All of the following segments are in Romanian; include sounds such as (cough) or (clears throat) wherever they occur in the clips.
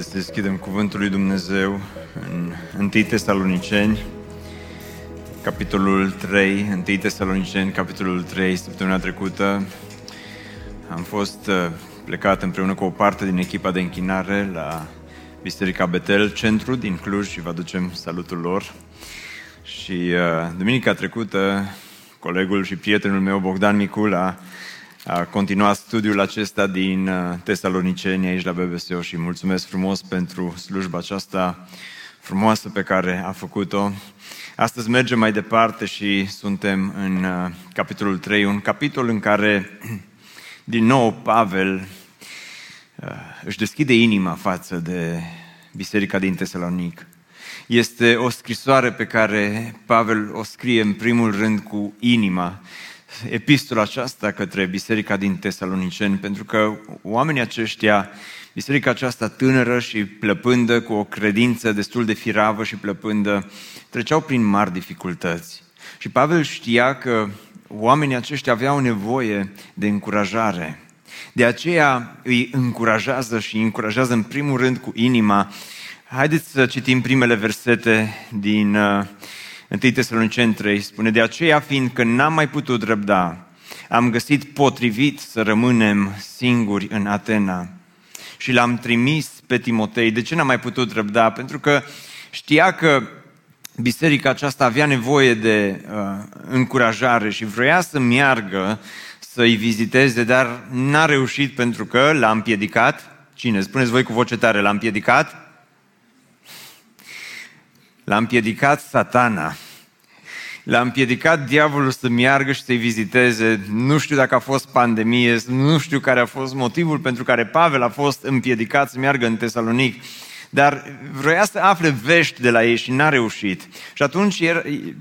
Să deschidem Cuvântul lui Dumnezeu în 1 Tesaloniceni, capitolul 3, 1 Tesaloniceni, capitolul 3, săptămâna trecută. Am fost uh, plecat împreună cu o parte din echipa de închinare la Biserica Betel, centru din Cluj și vă aducem salutul lor. Și uh, duminica trecută, colegul și prietenul meu, Bogdan Micula, a continuat studiul acesta din uh, Tesaloniceni aici la BBSO și mulțumesc frumos pentru slujba aceasta frumoasă pe care a făcut-o. Astăzi mergem mai departe și suntem în uh, capitolul 3, un capitol în care (clears throat) din nou Pavel uh, își deschide inima față de biserica din Tesalonic. Este o scrisoare pe care Pavel o scrie în primul rând cu inima epistola aceasta către biserica din Tesaloniceni, pentru că oamenii aceștia, biserica aceasta tânără și plăpândă, cu o credință destul de firavă și plăpândă, treceau prin mari dificultăți. Și Pavel știa că oamenii aceștia aveau nevoie de încurajare. De aceea îi încurajează și îi încurajează în primul rând cu inima. Haideți să citim primele versete din uh, 1 Tesaloniceni 3 spune, de aceea fiindcă n-am mai putut răbda, am găsit potrivit să rămânem singuri în Atena și l-am trimis pe Timotei. De ce n-am mai putut răbda? Pentru că știa că biserica aceasta avea nevoie de uh, încurajare și vrea să meargă să-i viziteze, dar n-a reușit pentru că l-a împiedicat. Cine? Spuneți voi cu voce tare, l-a împiedicat? L-a împiedicat satana. L-a împiedicat diavolul să meargă și să-i viziteze. Nu știu dacă a fost pandemie, nu știu care a fost motivul pentru care Pavel a fost împiedicat să meargă în Tesalonic. Dar vroia să afle vești de la ei și n-a reușit. Și atunci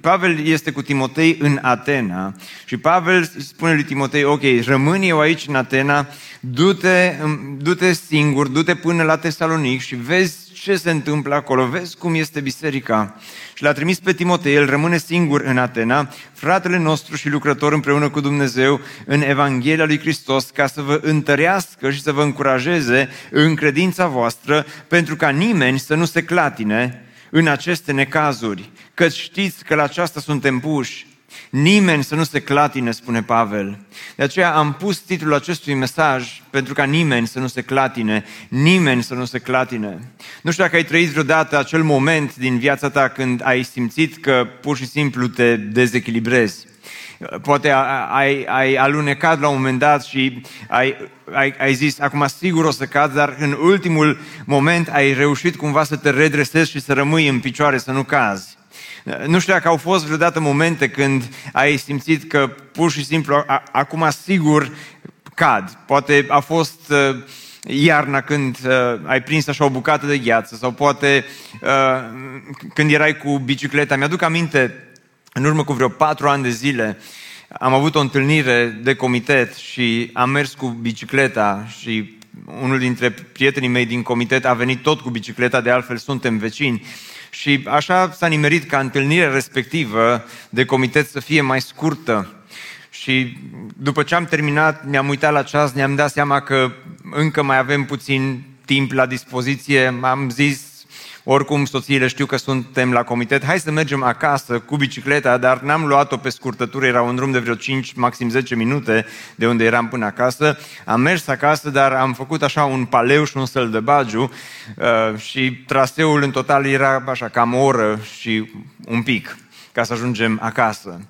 Pavel este cu Timotei în Atena și Pavel spune lui Timotei, ok, rămân eu aici în Atena, du-te, du-te singur, du-te până la Tesalonic și vezi ce se întâmplă acolo, vezi cum este biserica. Și l-a trimis pe Timotei, el rămâne singur în Atena, fratele nostru și lucrător împreună cu Dumnezeu în Evanghelia lui Hristos, ca să vă întărească și să vă încurajeze în credința voastră, pentru ca nimeni să nu se clatine în aceste necazuri, că știți că la aceasta suntem puși. Nimeni să nu se clatine, spune Pavel. De aceea am pus titlul acestui mesaj pentru ca nimeni să nu se clatine, nimeni să nu se clatine. Nu știu dacă ai trăit vreodată acel moment din viața ta când ai simțit că pur și simplu te dezechilibrezi. Poate ai, ai alunecat la un moment dat și ai, ai, ai zis, acum sigur o să cad, dar în ultimul moment ai reușit cumva să te redresezi și să rămâi în picioare, să nu cazi. Nu știu dacă au fost vreodată momente când ai simțit că pur și simplu acum sigur cad. Poate a fost uh, iarna când uh, ai prins așa o bucată de gheață sau poate uh, când erai cu bicicleta. Mi-aduc aminte, în urmă cu vreo patru ani de zile, am avut o întâlnire de comitet și am mers cu bicicleta și unul dintre prietenii mei din comitet a venit tot cu bicicleta, de altfel suntem vecini. Și așa s-a nimerit ca întâlnirea respectivă de comitet să fie mai scurtă. Și după ce am terminat, ne-am uitat la ceas, ne-am dat seama că încă mai avem puțin timp la dispoziție. Am zis oricum, soțiile știu că suntem la comitet, hai să mergem acasă cu bicicleta, dar n-am luat-o pe scurtătură, era un drum de vreo 5, maxim 10 minute de unde eram până acasă. Am mers acasă, dar am făcut așa un paleu și un săl de bagiu uh, și traseul în total era așa cam o oră și un pic ca să ajungem acasă.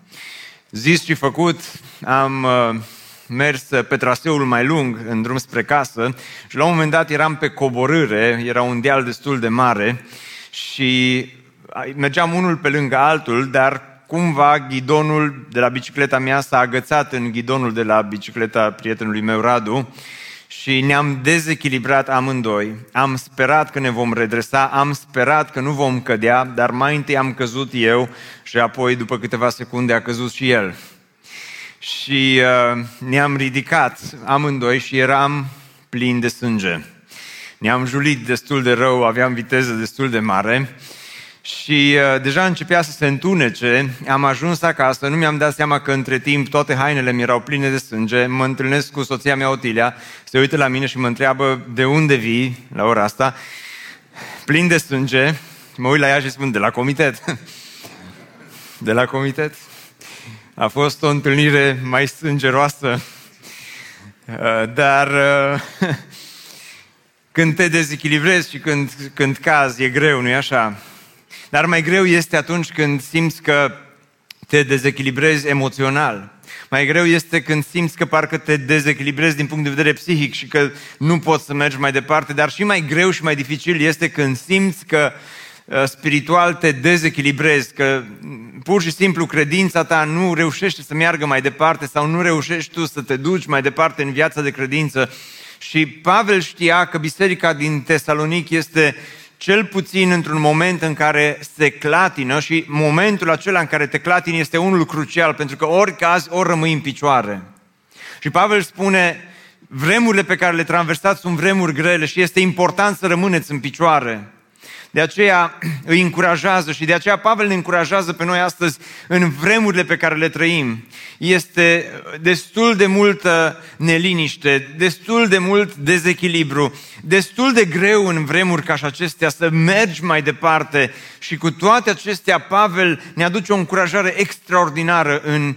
Zis și făcut, am uh, mers pe traseul mai lung în drum spre casă și la un moment dat eram pe coborâre, era un deal destul de mare și mergeam unul pe lângă altul, dar cumva ghidonul de la bicicleta mea s-a agățat în ghidonul de la bicicleta prietenului meu Radu și ne-am dezechilibrat amândoi. Am sperat că ne vom redresa, am sperat că nu vom cădea, dar mai întâi am căzut eu și apoi după câteva secunde a căzut și el. Și uh, ne-am ridicat amândoi și eram plin de sânge. Ne-am julit destul de rău, aveam viteză destul de mare și uh, deja începea să se întunece, am ajuns acasă, nu mi-am dat seama că între timp toate hainele mi erau pline de sânge, mă întâlnesc cu soția mea Otilia, se uită la mine și mă întreabă de unde vii la ora asta, plin de sânge, mă uit la ea și spun de la comitet. (laughs) de la comitet? A fost o întâlnire mai sângeroasă, uh, dar uh, (laughs) când te dezechilibrezi și când, când cazi, e greu, nu-i așa? Dar mai greu este atunci când simți că te dezechilibrezi emoțional. Mai greu este când simți că parcă te dezechilibrezi din punct de vedere psihic și că nu poți să mergi mai departe, dar și mai greu și mai dificil este când simți că uh, spiritual te dezechilibrezi, că pur și simplu credința ta nu reușește să meargă mai departe sau nu reușești tu să te duci mai departe în viața de credință. Și Pavel știa că biserica din Tesalonic este cel puțin într-un moment în care se clatină și momentul acela în care te clatini este unul crucial, pentru că ori caz, ori rămâi în picioare. Și Pavel spune, vremurile pe care le traversați sunt vremuri grele și este important să rămâneți în picioare. De aceea îi încurajează și de aceea Pavel ne încurajează pe noi astăzi în vremurile pe care le trăim. Este destul de multă neliniște, destul de mult dezechilibru, destul de greu în vremuri ca și acestea să mergi mai departe și cu toate acestea Pavel ne aduce o încurajare extraordinară în uh,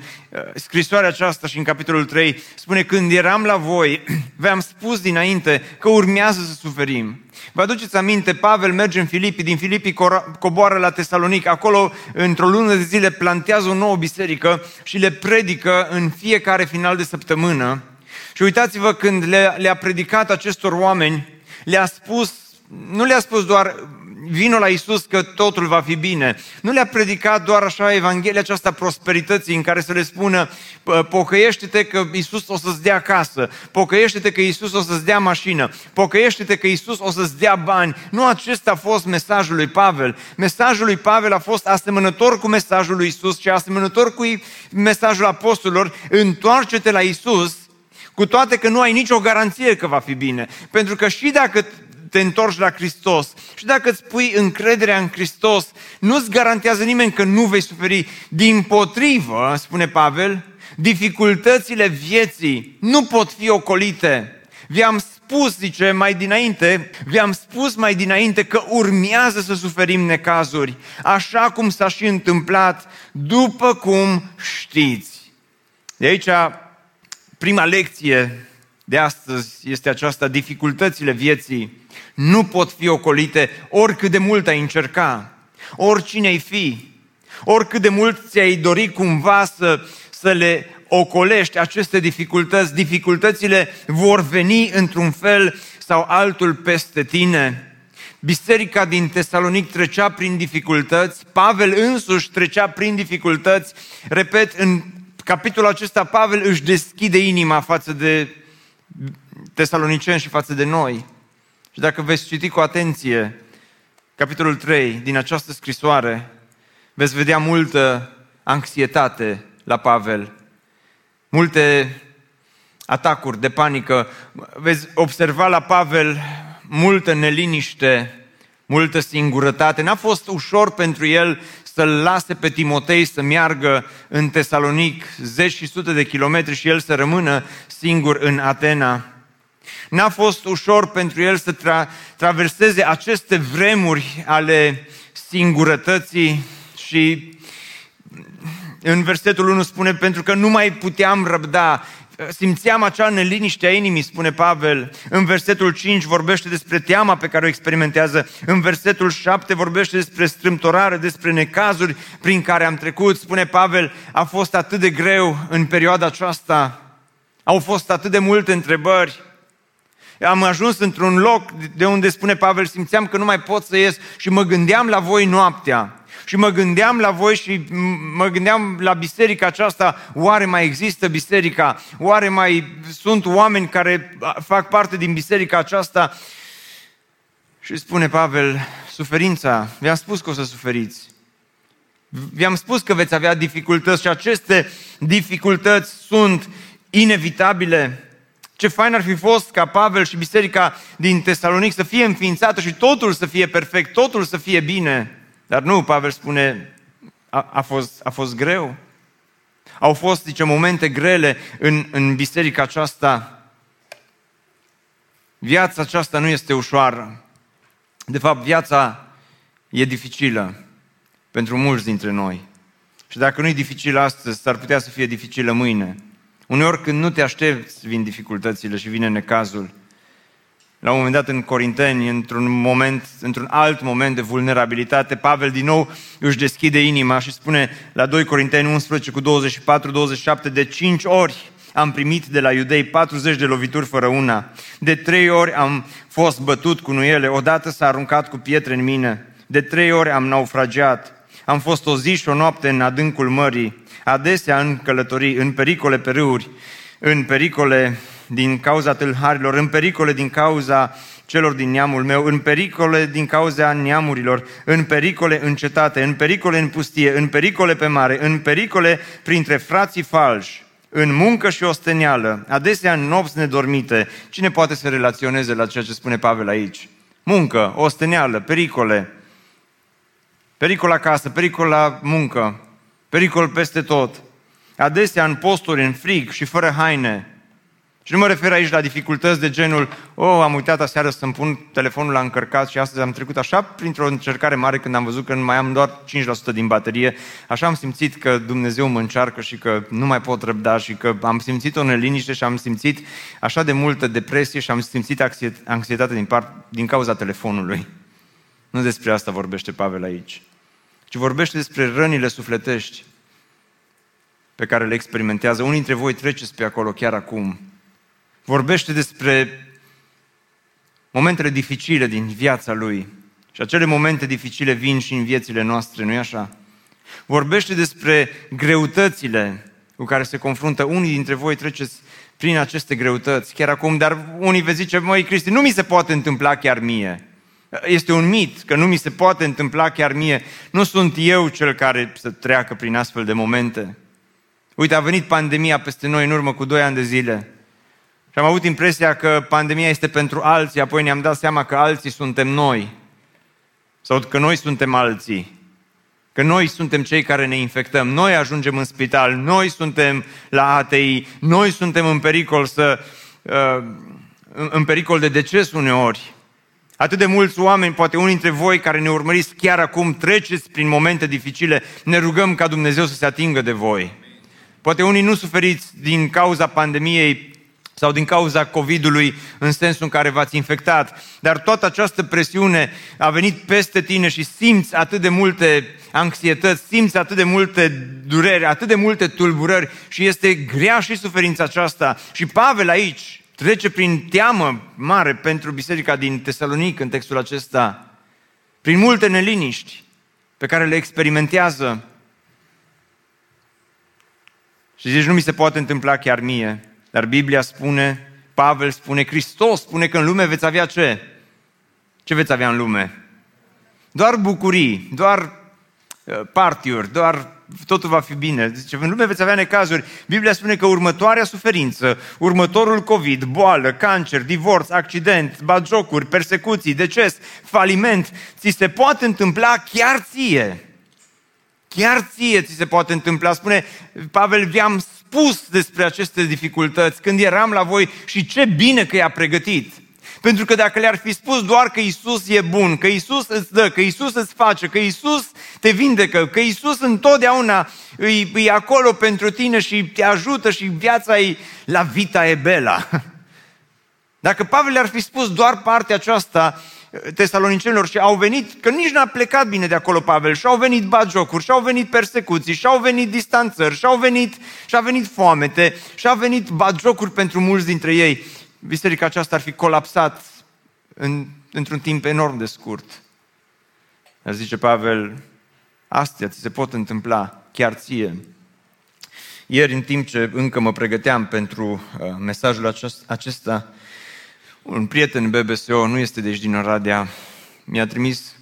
scrisoarea aceasta și în capitolul 3. Spune, când eram la voi, (clears throat) v-am spus dinainte că urmează să suferim. Vă aduceți aminte, Pavel merge în Filipii, din Filipii coboară la Tesalonic, acolo într-o lună de zile plantează o nouă biserică și le predică în fiecare final de săptămână. Și uitați-vă când le, le-a predicat acestor oameni, le-a spus, nu le-a spus doar vino la Isus că totul va fi bine. Nu le-a predicat doar așa Evanghelia aceasta prosperității în care să le spună pocăiește-te că Isus o să-ți dea casă, pocăiește-te că Isus o să-ți dea mașină, pocăiește-te că Isus o să-ți dea bani. Nu acesta a fost mesajul lui Pavel. Mesajul lui Pavel a fost asemănător cu mesajul lui Isus și asemănător cu mesajul apostolilor. Întoarce-te la Isus cu toate că nu ai nicio garanție că va fi bine. Pentru că și dacă te întorci la Hristos și dacă îți pui încrederea în Hristos, nu-ți garantează nimeni că nu vei suferi. Din potrivă, spune Pavel, dificultățile vieții nu pot fi ocolite. Vi-am spus, zice, mai dinainte, vi-am spus mai dinainte că urmează să suferim necazuri, așa cum s-a și întâmplat, după cum știți. De aici, prima lecție de astăzi este aceasta, dificultățile vieții nu pot fi ocolite oricât de mult ai încerca, oricine ai fi, oricât de mult ți-ai dori cumva să, să le ocolești aceste dificultăți, dificultățile vor veni într-un fel sau altul peste tine. Biserica din Tesalonic trecea prin dificultăți, Pavel însuși trecea prin dificultăți. Repet, în capitolul acesta Pavel își deschide inima față de tesaloniceni și față de noi. Și dacă veți citi cu atenție capitolul 3 din această scrisoare, veți vedea multă anxietate la Pavel, multe atacuri de panică, veți observa la Pavel multă neliniște, multă singurătate. N-a fost ușor pentru el să-l lase pe Timotei să meargă în Tesalonic zeci și sute de kilometri și el să rămână singur în Atena. N-a fost ușor pentru el să tra- traverseze aceste vremuri ale singurătății și în versetul 1 spune, pentru că nu mai puteam răbda, simțeam acea neliniște a inimii, spune Pavel. În versetul 5 vorbește despre teama pe care o experimentează. În versetul 7 vorbește despre strâmtorare, despre necazuri prin care am trecut. Spune Pavel, a fost atât de greu în perioada aceasta. Au fost atât de multe întrebări am ajuns într-un loc de unde spune Pavel, simțeam că nu mai pot să ies și mă gândeam la voi noaptea. Și mă gândeam la voi și mă gândeam la biserica aceasta, oare mai există biserica? Oare mai sunt oameni care fac parte din biserica aceasta? Și spune Pavel, suferința, vi-am spus că o să suferiți. Vi-am spus că veți avea dificultăți și aceste dificultăți sunt inevitabile. Ce fain ar fi fost ca Pavel și biserica din Tesalonic să fie înființată și totul să fie perfect, totul să fie bine. Dar nu, Pavel spune, a, a, fost, a fost greu. Au fost, zice, momente grele în, în biserica aceasta. Viața aceasta nu este ușoară. De fapt, viața e dificilă pentru mulți dintre noi. Și dacă nu e dificilă astăzi, s-ar putea să fie dificilă mâine. Uneori când nu te aștepți, vin dificultățile și vine necazul. La un moment dat în Corinteni, într-un moment, într-un alt moment de vulnerabilitate, Pavel din nou își deschide inima și spune la 2 Corinteni 11 cu 24-27, de 5 ori am primit de la iudei 40 de lovituri fără una. De trei ori am fost bătut cu nuiele, odată s-a aruncat cu pietre în mine. De trei ori am naufragiat. Am fost o zi și o noapte în adâncul mării, adesea în călătorii, în pericole pe râuri, în pericole din cauza tâlharilor, în pericole din cauza celor din neamul meu, în pericole din cauza neamurilor, în pericole în cetate, în pericole în pustie, în pericole pe mare, în pericole printre frații falși, în muncă și ostenială, adesea în nopți nedormite. Cine poate să relaționeze la ceea ce spune Pavel aici? Muncă, ostenială, pericole, pericol acasă, pericol la muncă, pericol peste tot. Adesea în posturi, în frig și fără haine. Și nu mă refer aici la dificultăți de genul, oh, am uitat aseară să-mi pun telefonul la încărcat și astăzi am trecut așa printr-o încercare mare când am văzut că mai am doar 5% din baterie. Așa am simțit că Dumnezeu mă încearcă și că nu mai pot răbda și că am simțit o neliniște și am simțit așa de multă depresie și am simțit anxietate din, part, din cauza telefonului. Nu despre asta vorbește Pavel aici ci vorbește despre rănile sufletești pe care le experimentează. Unii dintre voi treceți pe acolo chiar acum. Vorbește despre momentele dificile din viața lui. Și acele momente dificile vin și în viețile noastre, nu-i așa? Vorbește despre greutățile cu care se confruntă. Unii dintre voi treceți prin aceste greutăți chiar acum, dar unii vă zice, măi Cristi, nu mi se poate întâmpla chiar mie. Este un mit că nu mi se poate întâmpla chiar mie. Nu sunt eu cel care să treacă prin astfel de momente. Uite, a venit pandemia peste noi în urmă cu doi ani de zile. Și am avut impresia că pandemia este pentru alții, apoi ne-am dat seama că alții suntem noi. Sau că noi suntem alții. Că noi suntem cei care ne infectăm, noi ajungem în spital, noi suntem la ATI, noi suntem în pericol să uh, în pericol de deces uneori. Atât de mulți oameni, poate unii dintre voi care ne urmăriți chiar acum, treceți prin momente dificile, ne rugăm ca Dumnezeu să se atingă de voi. Poate unii nu suferiți din cauza pandemiei sau din cauza COVID-ului în sensul în care v-ați infectat, dar toată această presiune a venit peste tine și simți atât de multe anxietăți, simți atât de multe dureri, atât de multe tulburări și este grea și suferința aceasta. Și Pavel aici, trece prin teamă mare pentru biserica din Tesalonic în textul acesta, prin multe neliniști pe care le experimentează. Și zici, nu mi se poate întâmpla chiar mie, dar Biblia spune, Pavel spune, Hristos spune că în lume veți avea ce? Ce veți avea în lume? Doar bucurii, doar uh, partiuri, doar totul va fi bine. Zice, în lume veți avea necazuri. Biblia spune că următoarea suferință, următorul COVID, boală, cancer, divorț, accident, bagiocuri, persecuții, deces, faliment, ți se poate întâmpla chiar ție. Chiar ție ți se poate întâmpla. Spune, Pavel, vi-am spus despre aceste dificultăți când eram la voi și ce bine că i-a pregătit. Pentru că dacă le-ar fi spus doar că Isus e bun, că Isus îți dă, că Isus îți face, că Isus te vindecă, că Isus întotdeauna îi, îi acolo pentru tine și te ajută și viața e la vita e bela. (laughs) Dacă Pavel le-ar fi spus doar partea aceasta, tesalonicenilor și au venit, că nici n-a plecat bine de acolo Pavel, și au venit bagiocuri, și au venit persecuții, și au venit distanțări, și au venit, și a venit foamete, și a venit bagiocuri pentru mulți dintre ei biserica aceasta ar fi colapsat în, într-un timp enorm de scurt. Dar zice Pavel, astea ți se pot întâmpla chiar ție. Ieri, în timp ce încă mă pregăteam pentru uh, mesajul acesta, un prieten BBSO, nu este deci din Oradea, mi-a trimis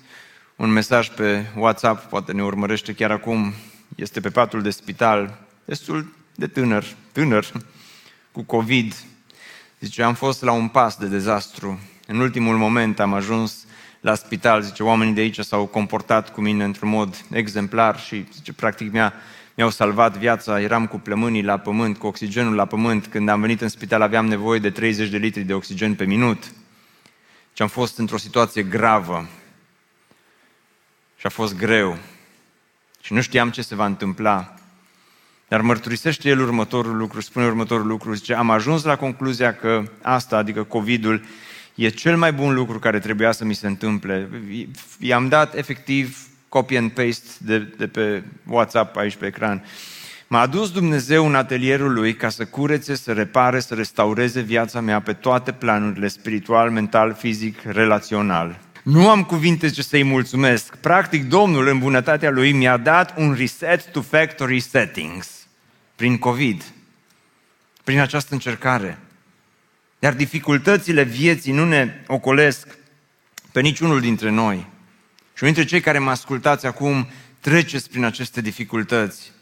un mesaj pe WhatsApp, poate ne urmărește chiar acum, este pe patul de spital, destul de tânăr, tânăr, cu COVID. Zice, am fost la un pas de dezastru. În ultimul moment am ajuns la spital, zice, oamenii de aici s-au comportat cu mine într-un mod exemplar și, zice, practic mi-a, mi-au salvat viața, eram cu plămânii la pământ, cu oxigenul la pământ, când am venit în spital aveam nevoie de 30 de litri de oxigen pe minut. Și am fost într-o situație gravă și a fost greu și nu știam ce se va întâmpla. Dar mărturisește el următorul lucru, spune următorul lucru, zice, am ajuns la concluzia că asta, adică COVID-ul, e cel mai bun lucru care trebuia să mi se întâmple. I-am dat efectiv copy and paste de, de pe WhatsApp aici pe ecran. M-a adus Dumnezeu în atelierul lui ca să curețe, să repare, să restaureze viața mea pe toate planurile spiritual, mental, fizic, relațional. Nu am cuvinte ce să-i mulțumesc. Practic, Domnul, în bunătatea Lui, mi-a dat un reset to factory settings prin COVID, prin această încercare. Iar dificultățile vieții nu ne ocolesc pe niciunul dintre noi. Și unul dintre cei care mă ascultați acum, treceți prin aceste dificultăți.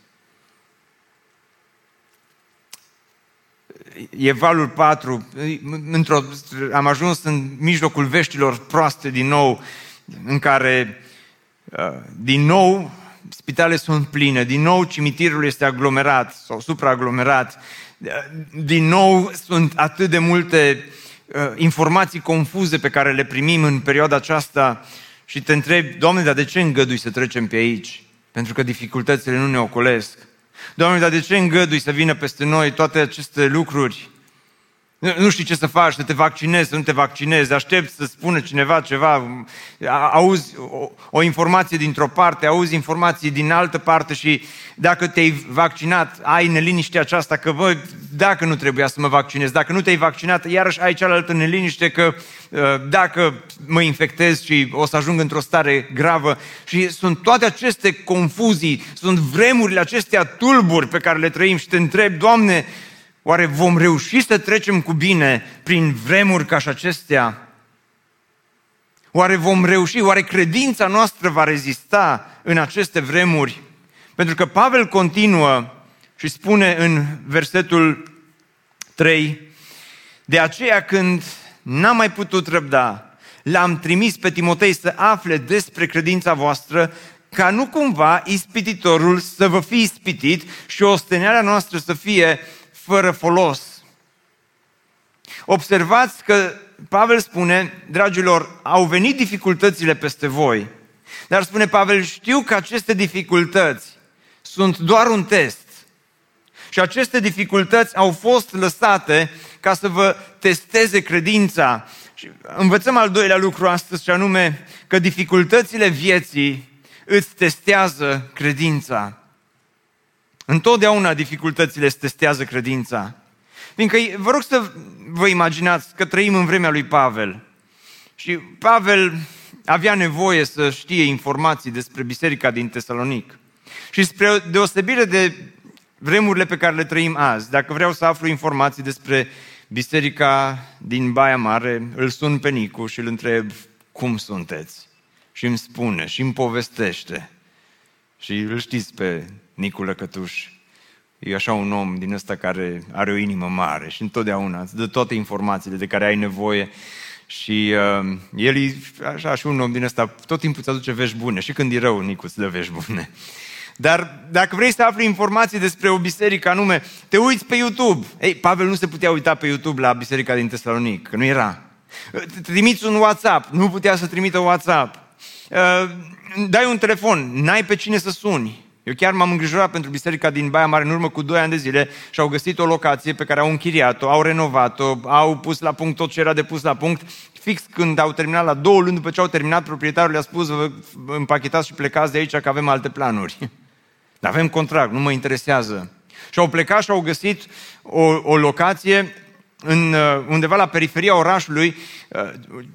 E valul 4, într-o, am ajuns în mijlocul veștilor proaste din nou, în care uh, din nou spitalele sunt pline, din nou cimitirul este aglomerat sau supraaglomerat, din nou sunt atât de multe uh, informații confuze pe care le primim în perioada aceasta și te întrebi, Doamne, dar de ce îngădui să trecem pe aici? Pentru că dificultățile nu ne ocolesc. Doamne, dar de ce îngădui să vină peste noi toate aceste lucruri? Nu știi ce să faci, să te vaccinezi, să nu te vaccinezi, aștepți să spună cineva ceva, auzi o, o informație dintr-o parte, auzi informații din altă parte și dacă te-ai vaccinat, ai neliniștea aceasta că, bă, dacă nu trebuia să mă vaccinez, dacă nu te-ai vaccinat, iarăși ai cealaltă neliniște că ă, dacă mă infectez și o să ajung într-o stare gravă. Și sunt toate aceste confuzii, sunt vremurile acestea tulburi pe care le trăim și te întreb, Doamne, Oare vom reuși să trecem cu bine prin vremuri ca și acestea? Oare vom reuși? Oare credința noastră va rezista în aceste vremuri? Pentru că Pavel continuă și spune în versetul 3, de aceea când n-am mai putut răbda, l-am trimis pe Timotei să afle despre credința voastră, ca nu cumva ispititorul să vă fie ispitit și osteneala noastră să fie fără folos. Observați că Pavel spune, dragilor, au venit dificultățile peste voi, dar spune Pavel, știu că aceste dificultăți sunt doar un test. Și aceste dificultăți au fost lăsate ca să vă testeze credința. Și învățăm al doilea lucru astăzi, și anume că dificultățile vieții îți testează credința. Întotdeauna dificultățile îți testează credința. Fiindcă vă rog să vă imaginați că trăim în vremea lui Pavel. Și Pavel avea nevoie să știe informații despre biserica din Tesalonic. Și spre deosebire de vremurile pe care le trăim azi, dacă vreau să aflu informații despre biserica din Baia Mare, îl sun pe Nicu și îl întreb cum sunteți. Și îmi spune și îmi povestește. Și îl știți pe Nicu Lăcătuș. E așa un om din ăsta care are o inimă mare și întotdeauna îți dă toate informațiile de care ai nevoie. Și uh, el e așa și un om din ăsta, tot timpul îți aduce vești bune. Și când e rău, Nicu îți dă vești bune. Dar dacă vrei să afli informații despre o biserică anume, te uiți pe YouTube. Ei, Pavel nu se putea uita pe YouTube la biserica din Tesalonic, că nu era. Trimiți un WhatsApp, nu putea să trimită WhatsApp. Uh, dai un telefon, n-ai pe cine să suni. Eu chiar m-am îngrijorat pentru biserica din Baia Mare în urmă cu 2 ani de zile și au găsit o locație pe care au închiriat-o, au renovat-o, au pus la punct tot ce era de pus la punct. Fix când au terminat, la două luni după ce au terminat, proprietarul le-a spus, vă împachetați și plecați de aici că avem alte planuri. (laughs) Dar avem contract, nu mă interesează. Și au plecat și au găsit o, o locație în, uh, undeva la periferia orașului, uh,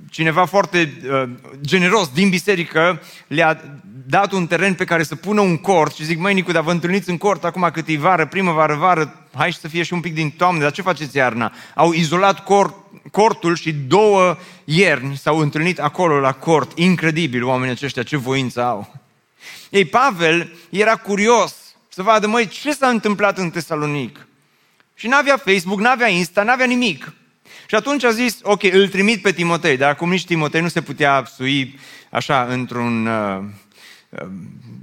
cineva foarte uh, generos din biserică le-a dat un teren pe care să pună un cort și zic, măi Nicu, dar vă întâlniți în cort acum cât e vară, primăvară, vară, hai să fie și un pic din toamnă, dar ce faceți iarna? Au izolat cort, cortul și două ierni s-au întâlnit acolo la cort. Incredibil oamenii aceștia, ce voință au. Ei, Pavel era curios să vadă, măi, ce s-a întâmplat în Tesalonic? Și n-avea Facebook, n-avea Insta, n-avea nimic. Și atunci a zis, ok, îl trimit pe Timotei, dar acum nici Timotei nu se putea sui așa într-un uh, uh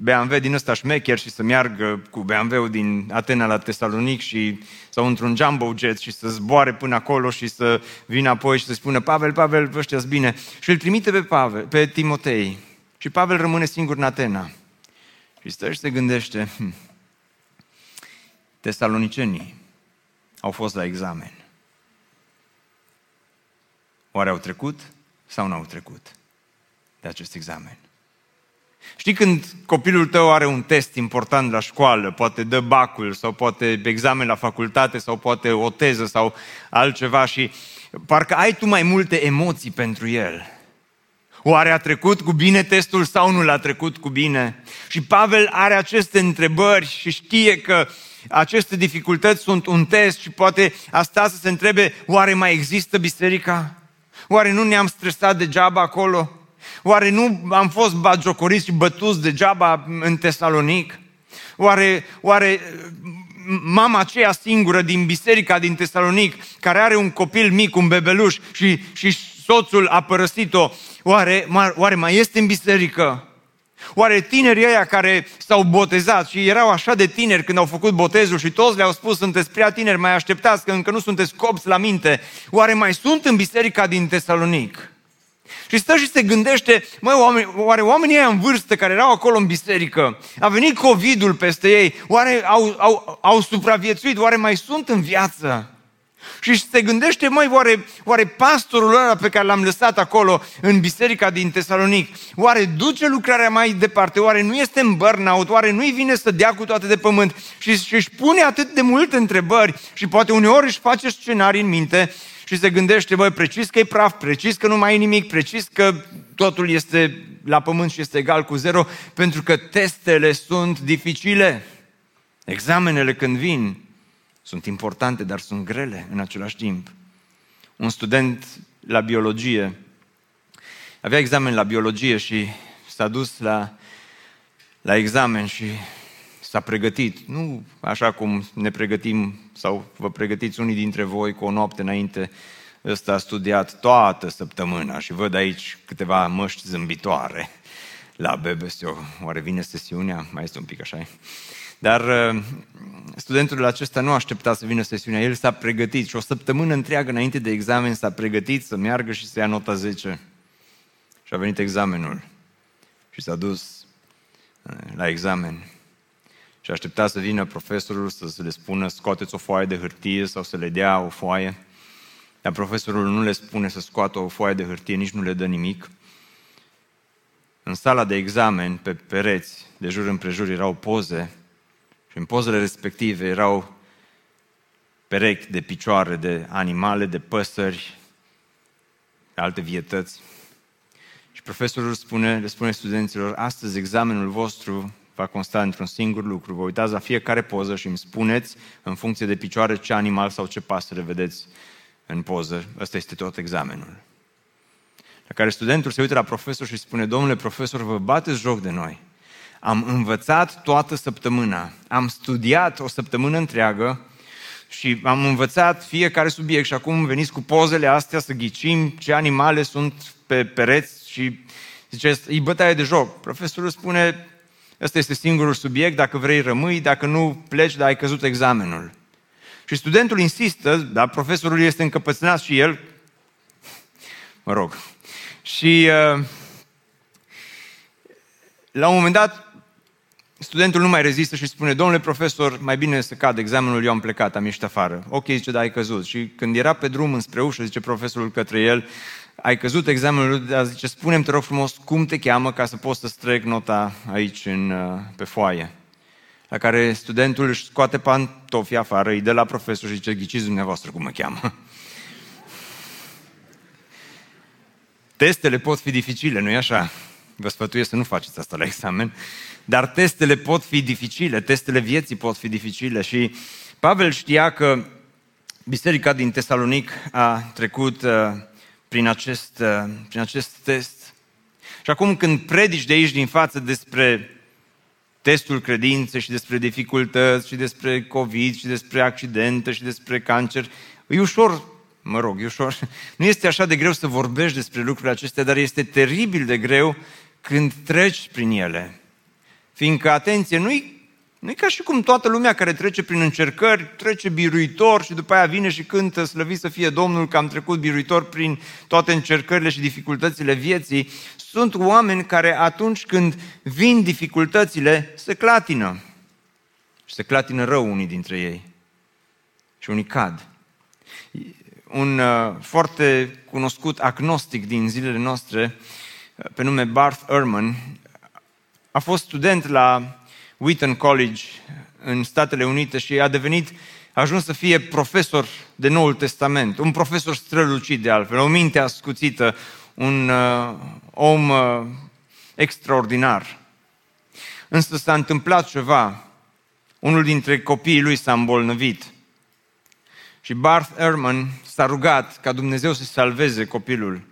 BMW din ăsta șmecher și să meargă cu BMW-ul din Atena la Tesalonic și, sau într-un jumbo jet și să zboare până acolo și să vină apoi și să spună Pavel, Pavel, ăștia bine. Și îl trimite pe, Pavel, pe Timotei. Și Pavel rămâne singur în Atena. Și stă și se gândește, hm, tesalonicenii au fost la examen. Oare au trecut sau n-au trecut de acest examen? Știi când copilul tău are un test important la școală, poate dă bacul sau poate examen la facultate sau poate o teză sau altceva și parcă ai tu mai multe emoții pentru el. Oare a trecut cu bine testul sau nu l-a trecut cu bine? Și Pavel are aceste întrebări și știe că aceste dificultăți sunt un test și poate asta să se întrebe, oare mai există biserica? Oare nu ne-am stresat degeaba acolo? Oare nu am fost bagiocoriți și bătuți degeaba în Tesalonic? Oare, oare mama aceea singură din biserica din Tesalonic, care are un copil mic, un bebeluș și, și soțul a părăsit-o, oare, oare mai este în biserică? Oare tinerii ăia care s-au botezat și erau așa de tineri când au făcut botezul și toți le-au spus sunteți prea tineri, mai așteptați că încă nu sunteți copți la minte, oare mai sunt în biserica din Tesalonic? Și stă și se gândește, măi, oameni, oare oamenii ăia în vârstă care erau acolo în biserică, a venit COVID-ul peste ei, oare au, au, au supraviețuit, oare mai sunt în viață? Și se gândește, măi, oare, oare pastorul ăla pe care l-am lăsat acolo în biserica din Tesalonic, oare duce lucrarea mai departe, oare nu este în burnout, oare nu-i vine să dea cu toate de pământ? Și, și își pune atât de multe întrebări și poate uneori își face scenarii în minte și se gândește, băi, precis că e praf, precis că nu mai e nimic, precis că totul este la pământ și este egal cu zero, pentru că testele sunt dificile. Examenele când vin sunt importante, dar sunt grele în același timp. Un student la biologie avea examen la biologie și s-a dus la, la examen și s-a pregătit. Nu așa cum ne pregătim sau vă pregătiți unii dintre voi cu o noapte înainte. Ăsta a studiat toată săptămâna și văd aici câteva măști zâmbitoare la BBSO. Oare vine sesiunea? Mai este un pic așa. Dar uh, studentul acesta nu aștepta să vină sesiunea. El s-a pregătit și o săptămână întreagă înainte de examen s-a pregătit să meargă și să ia nota 10. Și a venit examenul. Și s-a dus uh, la examen. Și aștepta să vină profesorul să le spună scoateți o foaie de hârtie sau să le dea o foaie. Dar profesorul nu le spune să scoată o foaie de hârtie, nici nu le dă nimic. În sala de examen, pe pereți, de jur împrejur, erau poze și în pozele respective erau perechi de picioare de animale, de păsări, de alte vietăți. Și profesorul spune, le spune studenților, astăzi examenul vostru va consta într-un singur lucru. Vă uitați la fiecare poză și îmi spuneți, în funcție de picioare, ce animal sau ce pasăre vedeți în poză. Ăsta este tot examenul. La care studentul se uită la profesor și spune, domnule profesor, vă bateți joc de noi. Am învățat toată săptămâna, am studiat o săptămână întreagă și am învățat fiecare subiect și acum veniți cu pozele astea să ghicim ce animale sunt pe pereți și zice, e bătaie de joc. Profesorul spune, ăsta este singurul subiect, dacă vrei rămâi, dacă nu pleci, dar ai căzut examenul. Și studentul insistă, dar profesorul este încăpățânat și el, mă rog, și uh, la un moment dat studentul nu mai rezistă și spune, domnule profesor, mai bine să cad examenul, eu am plecat, am ieșit afară. Ok, zice, da, ai căzut. Și când era pe drum înspre ușă, zice profesorul către el, ai căzut examenul, dar zice, spune-mi, te rog frumos, cum te cheamă ca să poți să strec nota aici în, uh, pe foaie. La care studentul își scoate pantofii afară, îi dă la profesor și zice, ghiciți dumneavoastră cum mă cheamă. (laughs) Testele pot fi dificile, nu-i așa? Vă sfătuiesc să nu faceți asta la examen, dar testele pot fi dificile, testele vieții pot fi dificile și Pavel știa că biserica din Tesalonic a trecut uh, prin acest, uh, prin acest test. Și acum când predici de aici din față despre testul credinței și despre dificultăți și despre COVID și despre accidente și despre cancer, e ușor, mă rog, e ușor, nu este așa de greu să vorbești despre lucrurile acestea, dar este teribil de greu când treci prin ele. Fiindcă, atenție, nu-i nu e ca și cum toată lumea care trece prin încercări trece biruitor și după aia vine și cântă slăvit să fie Domnul că am trecut biruitor prin toate încercările și dificultățile vieții. Sunt oameni care atunci când vin dificultățile se clatină. Și se clatină rău unii dintre ei. Și unii cad. Un uh, foarte cunoscut agnostic din zilele noastre, uh, pe nume Barth Ehrman, a fost student la Wheaton College în Statele Unite și a devenit, a ajuns să fie profesor de Noul Testament, un profesor strălucit de altfel, o minte ascuțită, un uh, om uh, extraordinar. Însă s-a întâmplat ceva. Unul dintre copiii lui s-a îmbolnăvit. Și Barth Ehrman s-a rugat ca Dumnezeu să salveze copilul.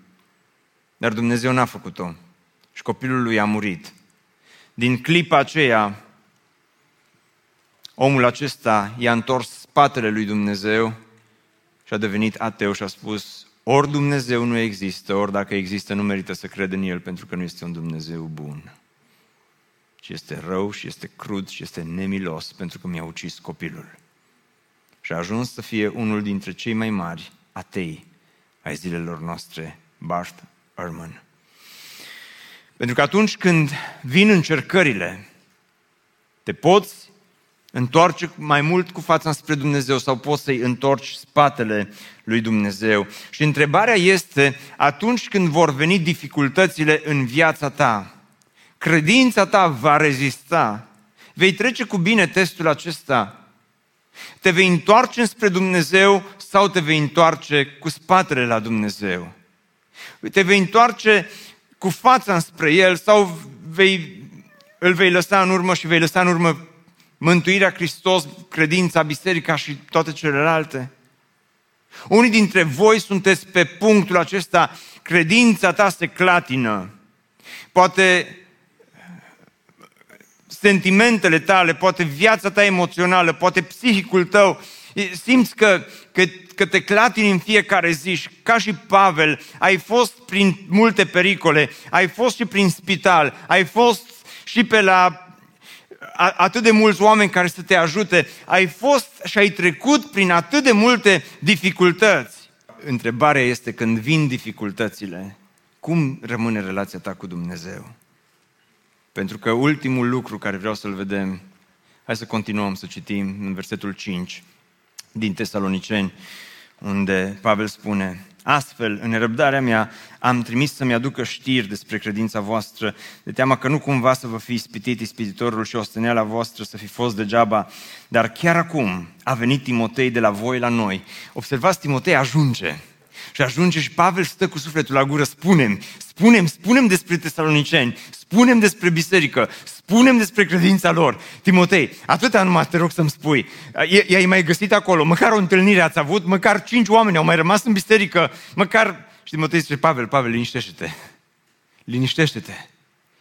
Dar Dumnezeu n-a făcut-o. Și copilul lui a murit. Din clipa aceea, omul acesta i-a întors spatele lui Dumnezeu și a devenit ateu și a spus, ori Dumnezeu nu există, ori dacă există, nu merită să cred în El, pentru că nu este un Dumnezeu bun. Și este rău și este crud și este nemilos, pentru că mi-a ucis copilul. Și a ajuns să fie unul dintre cei mai mari atei ai zilelor noastre, Barth Ehrman. Pentru că atunci când vin încercările, te poți întoarce mai mult cu fața spre Dumnezeu sau poți să-i întorci spatele lui Dumnezeu. Și întrebarea este, atunci când vor veni dificultățile în viața ta, credința ta va rezista, vei trece cu bine testul acesta, te vei întoarce spre Dumnezeu sau te vei întoarce cu spatele la Dumnezeu? Te vei întoarce cu fața spre El sau vei, îl vei lăsa în urmă și vei lăsa în urmă mântuirea Hristos, credința, biserica și toate celelalte? Unii dintre voi sunteți pe punctul acesta, credința ta se clatină. Poate sentimentele tale, poate viața ta emoțională, poate psihicul tău, simți că, că, că te clatini în fiecare zi și ca și Pavel, ai fost prin multe pericole, ai fost și prin spital, ai fost și pe la atât de mulți oameni care să te ajute, ai fost și ai trecut prin atât de multe dificultăți. Întrebarea este când vin dificultățile, cum rămâne relația ta cu Dumnezeu? Pentru că ultimul lucru care vreau să-l vedem, hai să continuăm să citim în versetul 5 din Tesaloniceni, unde Pavel spune, Astfel, în răbdarea mea, am trimis să-mi aducă știri despre credința voastră, de teama că nu cumva să vă fi ispitit ispititorul și osteneala voastră să fi fost degeaba. Dar chiar acum a venit Timotei de la voi la noi. Observați, Timotei ajunge. Și ajunge și Pavel stă cu sufletul la gură, spunem, spunem, spunem despre tesaloniceni, spunem despre biserică, spunem despre credința lor. Timotei, atâta numai te rog să-mi spui. I-ai mai găsit acolo, măcar o întâlnire ați avut, măcar cinci oameni au mai rămas în biserică, măcar... Și Timotei zice, Pavel, Pavel, liniștește-te. Liniștește-te.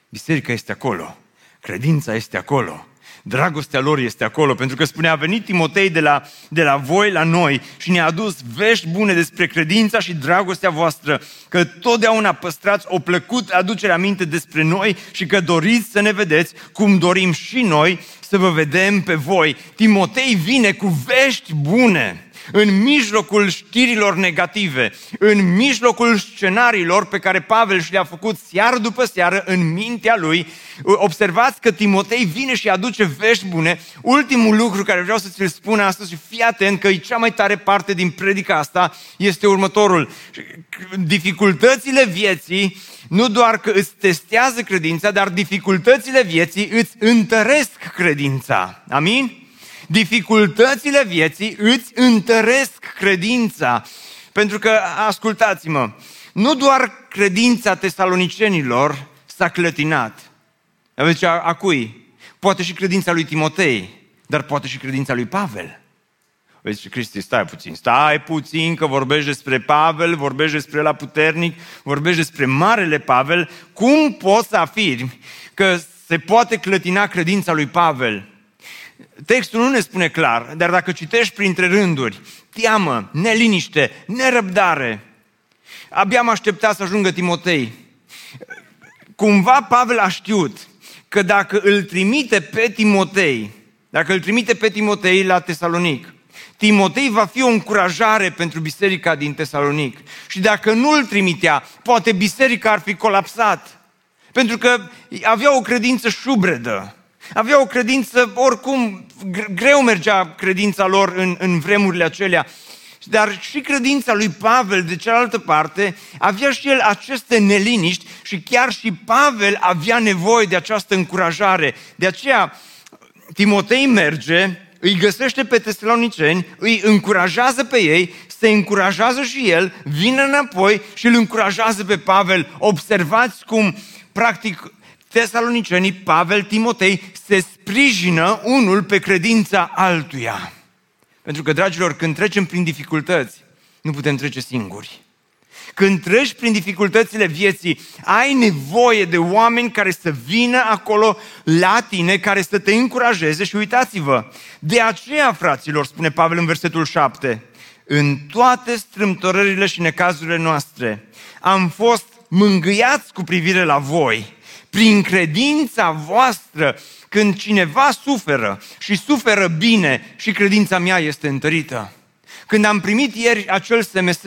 Biserica este acolo. Credința este acolo. Dragostea lor este acolo, pentru că spunea, a venit Timotei de la, de la voi la noi și ne-a adus vești bune despre credința și dragostea voastră, că totdeauna păstrați o plăcută aducere aminte despre noi și că doriți să ne vedeți cum dorim și noi să vă vedem pe voi. Timotei vine cu vești bune în mijlocul știrilor negative, în mijlocul scenariilor pe care Pavel și le-a făcut seară după seară în mintea lui, observați că Timotei vine și aduce vești bune. Ultimul lucru care vreau să ți-l spun astăzi și fii atent că e cea mai tare parte din predica asta, este următorul. Dificultățile vieții nu doar că îți testează credința, dar dificultățile vieții îți întăresc credința. Amin? Dificultățile vieții îți întăresc credința. Pentru că, ascultați-mă, nu doar credința tesalonicenilor s-a clătinat. Aveți a, a cui? Poate și credința lui Timotei, dar poate și credința lui Pavel. Vezi, Cristi, stai puțin, stai puțin că vorbești despre Pavel, vorbești despre la puternic, vorbești despre Marele Pavel. Cum poți să afirmi că se poate clătina credința lui Pavel? Textul nu ne spune clar, dar dacă citești printre rânduri, teamă, neliniște, nerăbdare, abia am așteptat să ajungă Timotei. Cumva Pavel a știut că dacă îl trimite pe Timotei, dacă îl trimite pe Timotei la Tesalonic, Timotei va fi o încurajare pentru biserica din Tesalonic. Și dacă nu îl trimitea, poate biserica ar fi colapsat. Pentru că avea o credință șubredă. Avea o credință, oricum, greu mergea credința lor în, în vremurile acelea. Dar și credința lui Pavel, de cealaltă parte, avea și el aceste neliniști și chiar și Pavel avea nevoie de această încurajare. De aceea, Timotei merge, îi găsește pe tesaloniceni, îi încurajează pe ei, se încurajează și el, vine înapoi și îl încurajează pe Pavel. Observați cum, practic, tesalonicenii, Pavel, Timotei, se sprijină unul pe credința altuia. Pentru că, dragilor, când trecem prin dificultăți, nu putem trece singuri. Când treci prin dificultățile vieții, ai nevoie de oameni care să vină acolo la tine, care să te încurajeze și uitați-vă. De aceea, fraților, spune Pavel în versetul 7, în toate strâmtorările și necazurile noastre am fost mângâiați cu privire la voi, prin credința voastră, când cineva suferă și suferă bine și credința mea este întărită. Când am primit ieri acel SMS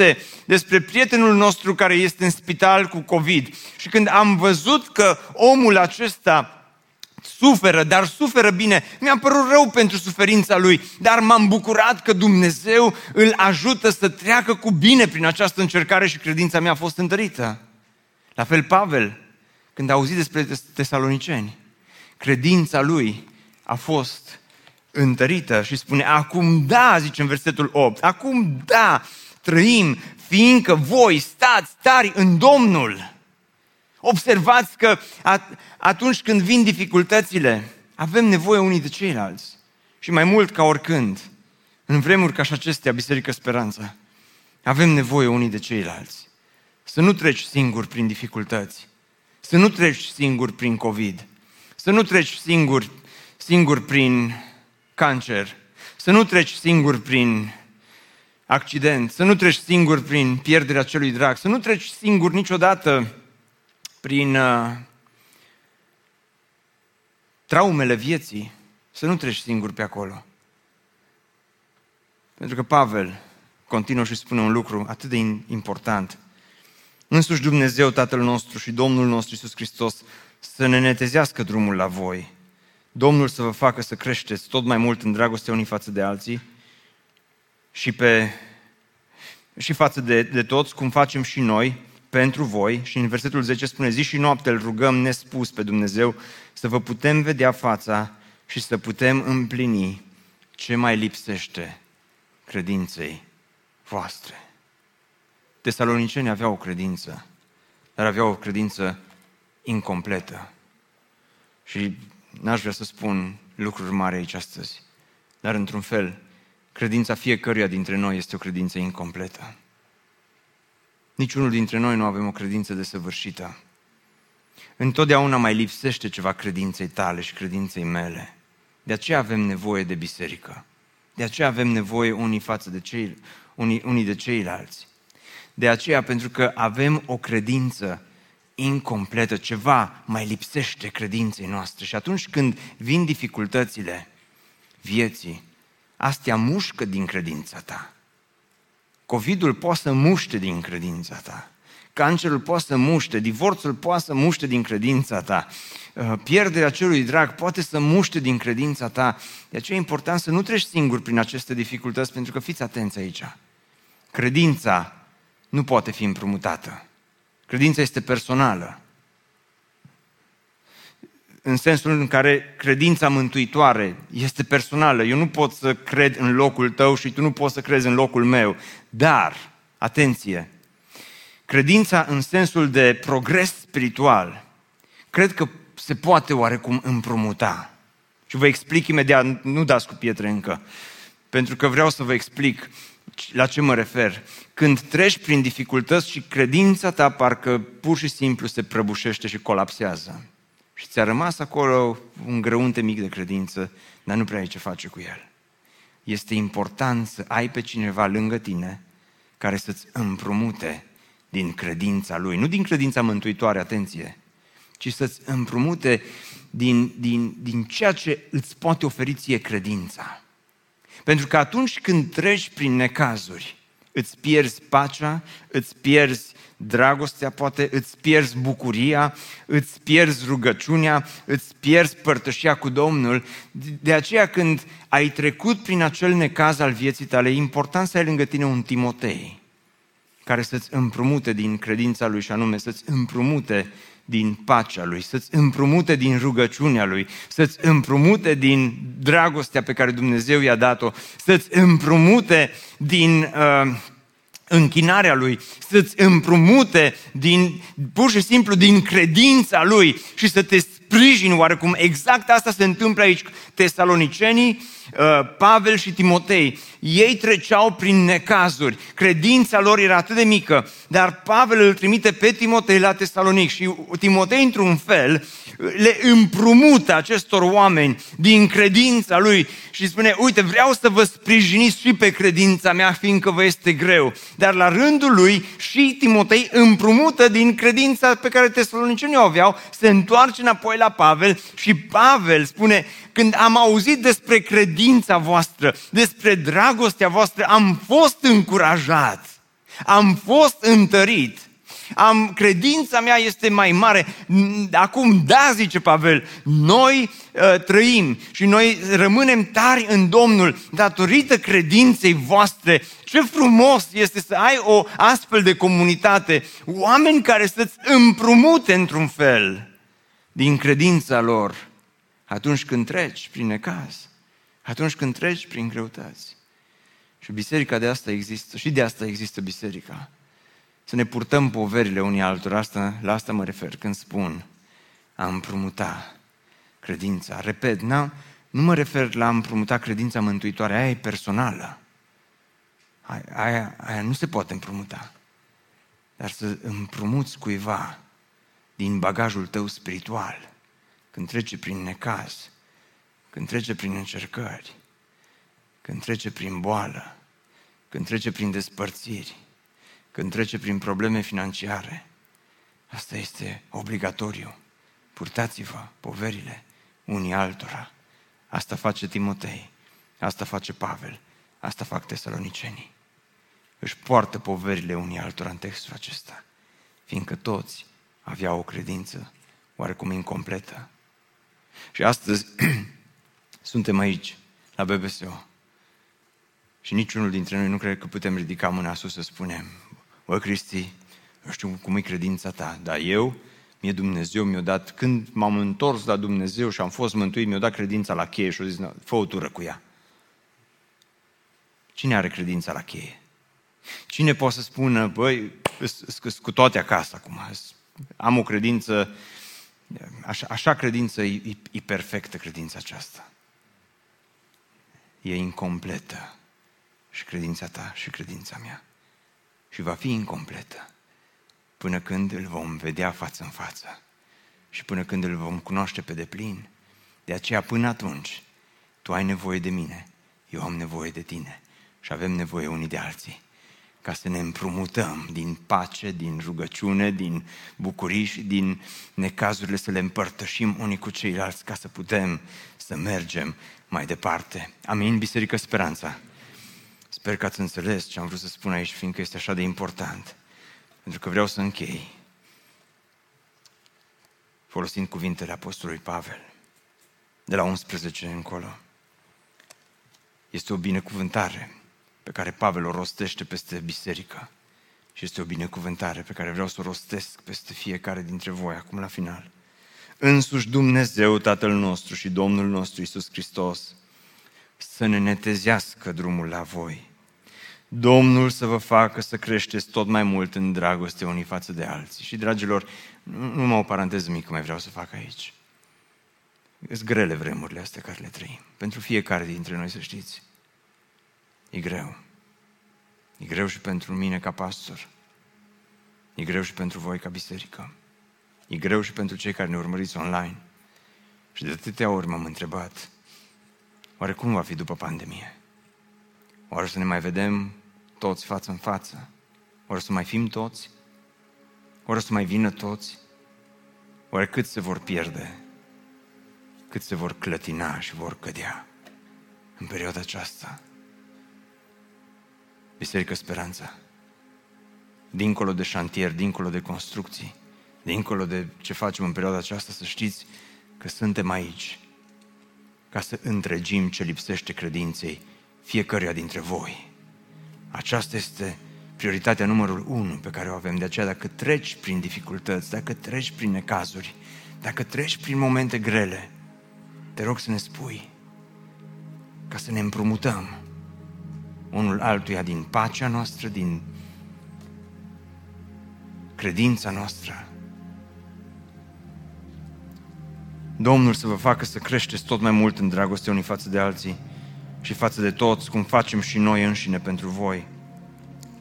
despre prietenul nostru care este în spital cu COVID și când am văzut că omul acesta suferă, dar suferă bine. Mi-a părut rău pentru suferința lui, dar m-am bucurat că Dumnezeu îl ajută să treacă cu bine prin această încercare și credința mea a fost întărită. La fel Pavel, când a auzit despre tesaloniceni, credința lui a fost întărită și spune, acum da, zice în versetul 8, acum da, trăim, fiindcă voi stați tari în Domnul. Observați că atunci când vin dificultățile, avem nevoie unii de ceilalți. Și mai mult ca oricând, în vremuri ca și acestea, Biserică Speranța, avem nevoie unii de ceilalți. Să nu treci singur prin dificultăți, să nu treci singur prin COVID, să nu treci singur, singur prin cancer, să nu treci singur prin accident, să nu treci singur prin pierderea celui drag, să nu treci singur niciodată prin uh, traumele vieții, să nu treci singur pe acolo. Pentru că Pavel continuă și spune un lucru atât de important. Însuși Dumnezeu, Tatăl nostru și Domnul nostru Iisus Hristos să ne netezească drumul la voi Domnul să vă facă să creșteți tot mai mult în dragoste unii față de alții și, pe, și față de, de toți, cum facem și noi, pentru voi. Și în versetul 10 spune, zi și noapte îl rugăm nespus pe Dumnezeu să vă putem vedea fața și să putem împlini ce mai lipsește credinței voastre. Tesalonicenii aveau o credință, dar aveau o credință incompletă. Și N-aș vrea să spun lucruri mari aici astăzi, dar într-un fel, credința fiecăruia dintre noi este o credință incompletă. Niciunul dintre noi nu avem o credință desăvârșită. Întotdeauna mai lipsește ceva credinței tale și credinței mele. De aceea avem nevoie de biserică. De aceea avem nevoie unii față de cei, unii, unii de ceilalți. De aceea, pentru că avem o credință incompletă, ceva mai lipsește credinței noastre. Și atunci când vin dificultățile vieții, astea mușcă din credința ta. Covidul poate să muște din credința ta. Cancerul poate să muște, divorțul poate să muște din credința ta, uh, pierderea celui drag poate să muște din credința ta. De aceea e important să nu treci singur prin aceste dificultăți, pentru că fiți atenți aici. Credința nu poate fi împrumutată. Credința este personală. În sensul în care credința mântuitoare este personală. Eu nu pot să cred în locul tău și tu nu poți să crezi în locul meu. Dar, atenție, credința în sensul de progres spiritual, cred că se poate oarecum împrumuta. Și vă explic imediat, nu dați cu pietre încă, pentru că vreau să vă explic la ce mă refer. Când treci prin dificultăți și credința ta parcă pur și simplu se prăbușește și colapsează. Și ți-a rămas acolo un grăunte mic de credință, dar nu prea ai ce face cu el. Este important să ai pe cineva lângă tine care să-ți împrumute din credința lui. Nu din credința mântuitoare, atenție, ci să-ți împrumute din, din, din ceea ce îți poate oferi ție credința. Pentru că atunci când treci prin necazuri, îți pierzi pacea, îți pierzi dragostea, poate îți pierzi bucuria, îți pierzi rugăciunea, îți pierzi părtășia cu Domnul. De aceea când ai trecut prin acel necaz al vieții tale, e important să ai lângă tine un Timotei care să-ți împrumute din credința lui și anume să-ți împrumute din pacea lui, să-ți împrumute din rugăciunea lui, să-ți împrumute din dragostea pe care Dumnezeu i-a dat-o, să-ți împrumute din uh, închinarea lui, să-ți împrumute din, pur și simplu din credința lui și să te sprijini oarecum. Exact asta se întâmplă aici. Tesalonicenii Uh, Pavel și Timotei, ei treceau prin necazuri, credința lor era atât de mică, dar Pavel îl trimite pe Timotei la Tesalonic și Timotei, într-un fel, le împrumută acestor oameni din credința lui și spune, uite, vreau să vă sprijiniți și pe credința mea, fiindcă vă este greu. Dar la rândul lui și Timotei împrumută din credința pe care tesalonicenii o aveau, se întoarce înapoi la Pavel și Pavel spune, când am auzit despre credința voastră, despre dragostea voastră, am fost încurajat, am fost întărit. Am, credința mea este mai mare. Acum, da, zice Pavel, noi uh, trăim și noi rămânem tari în Domnul datorită credinței voastre. Ce frumos este să ai o astfel de comunitate, oameni care să-ți împrumute într-un fel din credința lor atunci când treci prin necaz, atunci când treci prin greutăți. Și biserica de asta există, și de asta există biserica. Să ne purtăm poverile unii altora, asta, la asta mă refer când spun a împrumuta credința. Repet, n nu mă refer la a împrumuta credința mântuitoare, aia e personală. Aia, aia, aia nu se poate împrumuta. Dar să împrumuți cuiva din bagajul tău spiritual când trece prin necaz, când trece prin încercări, când trece prin boală, când trece prin despărțiri, când trece prin probleme financiare. Asta este obligatoriu. Purtați-vă poverile unii altora. Asta face Timotei, asta face Pavel, asta fac tesalonicenii. Își poartă poverile unii altora în textul acesta, fiindcă toți aveau o credință oarecum incompletă, și astăzi (clears throat) suntem aici, la BBSO. Și niciunul dintre noi nu cred că putem ridica mâna sus să spunem, bă, Cristi, nu știu cum e credința ta, dar eu, mie Dumnezeu mi-a dat, când m-am întors la Dumnezeu și am fost mântuit, mi-a dat credința la cheie și a zis, fă o tură cu ea. Cine are credința la cheie? Cine poate să spună, băi, sunt cu toate acasă acum, am o credință Așa, așa credință e, e, e perfectă credința aceasta. E incompletă și credința ta și credința mea. Și va fi incompletă până când îl vom vedea față în față și până când îl vom cunoaște pe deplin. De aceea până atunci, tu ai nevoie de mine, eu am nevoie de tine și avem nevoie unii de alții ca să ne împrumutăm din pace, din rugăciune, din bucurii și din necazurile să le împărtășim unii cu ceilalți ca să putem să mergem mai departe. Amin, Biserică Speranța. Sper că ați înțeles ce am vrut să spun aici, fiindcă este așa de important. Pentru că vreau să închei folosind cuvintele Apostolului Pavel de la 11 încolo. Este o binecuvântare pe care Pavel o rostește peste biserică. Și este o binecuvântare pe care vreau să o rostesc peste fiecare dintre voi acum la final. Însuși Dumnezeu, Tatăl nostru și Domnul nostru Isus Hristos, să ne netezească drumul la voi, Domnul să vă facă să creșteți tot mai mult în dragoste unii față de alții. Și, dragilor, nu mă o paranteză mică mai vreau să fac aici. Sunt grele vremurile astea care le trăim. Pentru fiecare dintre noi, să știți. E greu. E greu și pentru mine ca pastor. E greu și pentru voi ca biserică. E greu și pentru cei care ne urmăriți online. Și de atâtea ori m-am întrebat, oare cum va fi după pandemie? Oare să ne mai vedem toți față în față? Oare să mai fim toți? Oare să mai vină toți? Oare cât se vor pierde? Cât se vor clătina și vor cădea în perioada aceasta? Biserică Speranța. Dincolo de șantier, dincolo de construcții, dincolo de ce facem în perioada aceasta, să știți că suntem aici ca să întregim ce lipsește credinței fiecăruia dintre voi. Aceasta este prioritatea numărul unu pe care o avem. De aceea, dacă treci prin dificultăți, dacă treci prin necazuri, dacă treci prin momente grele, te rog să ne spui ca să ne împrumutăm unul altuia din pacea noastră, din credința noastră. Domnul să vă facă să creșteți tot mai mult în dragoste unii față de alții și față de toți, cum facem și noi înșine pentru voi,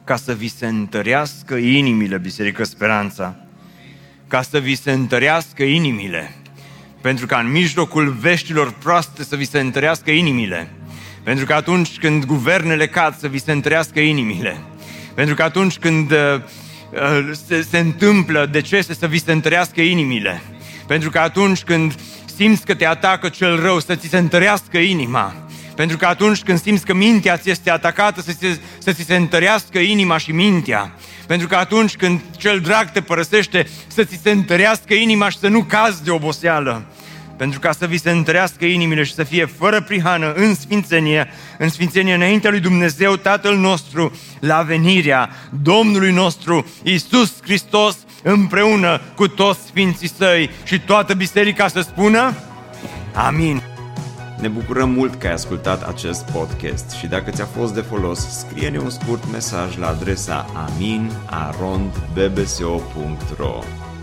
ca să vi se întărească inimile, Biserică Speranța, ca să vi se întărească inimile, pentru ca în mijlocul veștilor proaste să vi se întărească inimile, pentru că atunci când guvernele cad să vi se întărească inimile, pentru că atunci când uh, uh, se, se întâmplă decese să vi se întărească inimile, pentru că atunci când simți că te atacă cel rău să ți se întărească inima, pentru că atunci când simți că mintea ți este atacată, să, ți, să ți se întărească inima și mintea. Pentru că atunci când cel drag te părăsește, să ți se întărească inima și să nu cazi de oboseală. Pentru ca să vi se întărească inimile și să fie fără prihană, în sfințenie, în sfințenie înaintea lui Dumnezeu Tatăl nostru, la venirea Domnului nostru, Isus Hristos, împreună cu toți sfinții săi și toată biserica să spună Amin. Ne bucurăm mult că ai ascultat acest podcast și dacă ți-a fost de folos, scrie-ne un scurt mesaj la adresa aminarondbbso.ro